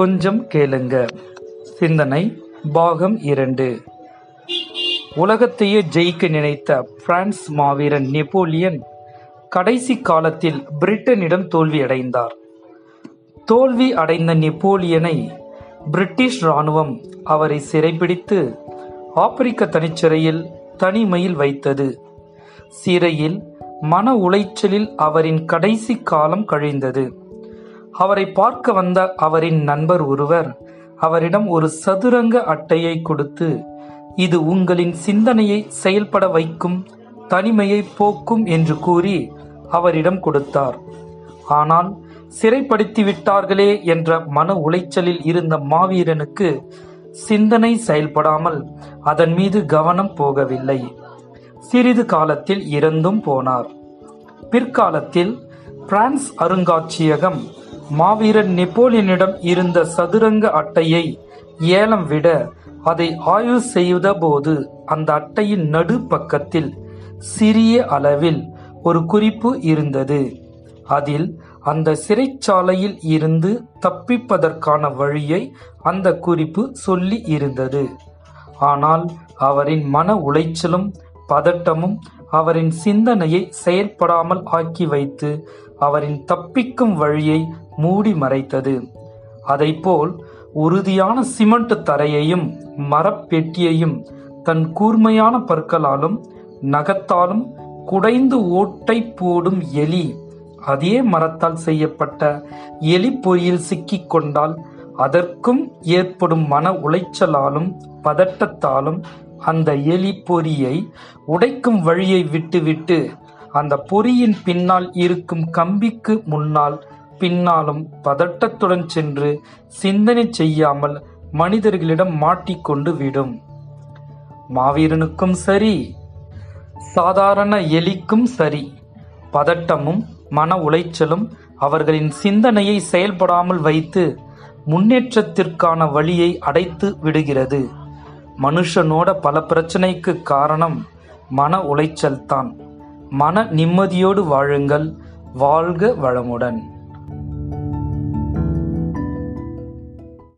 கொஞ்சம் கேளுங்க. சிந்தனை பாகம் இரண்டு. உலகத்தையே ஜெயிக்க நினைத்த பிரான்ஸ் மாவீரன் நெப்போலியன் கடைசி காலத்தில் பிரிட்டனிடம் தோல்வியடைந்தார் தோல்வி அடைந்த நெப்போலியனை பிரிட்டிஷ் ராணுவம் அவரை சிறைபிடித்து ஆப்பிரிக்க தனிச்சிறையில் தனிமையில் வைத்தது. சிறையில் மன உளைச்சலில் அவரின் கடைசி காலம் கழிந்தது. அவரை பார்க்க வந்த அவரின் நண்பர் ஒருவர் அவரிடம் ஒரு சதுரங்க அட்டையை கொடுத்து இது உங்களின் சிந்தனையை செயல்பட வைக்கும் தனிமையை போக்கும் என்று கூறி அவரிடம் கொடுத்தார். ஆனால் சிறைப்படுத்தி விட்டார்களே என்ற மன உளைச்சலில் இருந்த மாவீரனுக்கு சிந்தனை செயல்படாமல் அதன் மீது கவனம் போகவில்லை. சிறிது காலத்தில் இறந்தும் போனார். பிற்காலத்தில் பிரான்ஸ் அருங்காட்சியகம் மாவீரன் நெப்போலியனிடம் இருந்த சதுரங்க அட்டையை ஏலம் விட அதை ஆய்வு செய்தபோது அந்த அட்டையின் நடு பக்கத்தில் சிறிய அளவில் ஒரு குறிப்பு இருந்தது. அதில் அந்த சிறைச்சாலையில் இருந்து தப்பிப்பதற்கான வழியை அந்த குறிப்பு சொல்லி இருந்தது. ஆனால் அவரின் மன உளைச்சலும் பதட்டமும் அவரின் சிந்தனையை செயற்படாமல் ஆக்கி வைத்து அவரின் தப்பிக்கும் வழியை மூடி மறைத்தது. அதைப்போல் உறுதியான சிமெண்ட் தரையையும் மரப்பெட்டியையும் தன் கூர்மையான பற்களாலும் நகத்தாலும் குடைந்து ஓட்டை போடும் எலி அதே மரத்தால் செய்யப்பட்ட எலி பொறியில் சிக்கிக் கொண்டால் அதற்கும் ஏற்படும் மன உளைச்சலாலும் பதட்டத்தாலும் அந்த எலி பொறியை உடைக்கும் வழியை விட்டுவிட்டு அந்த பொறியின் பின்னால் இருக்கும் கம்பிக்கு முன்னால் பின்னாலும் பதட்டத்துடன் சென்று சிந்தனை செய்யாமல் மனிதர்களிடம் மாட்டிக்கொண்டு விடும். மாவீரனுக்கும் சரி சாதாரண எலிக்கும் சரி. பதட்டமும் மன உளைச்சலும் அவர்களின் சிந்தனையை செயல்படாமல் வைத்து முன்னேற்றத்திற்கான வழியை அடைத்து விடுகிறது. மனுஷனோட பல பிரச்சனைக்கு காரணம் மன உளைச்சல்தான். மன நிம்மதியோடு வாழுங்கள். வாழ்க வளமுடன்.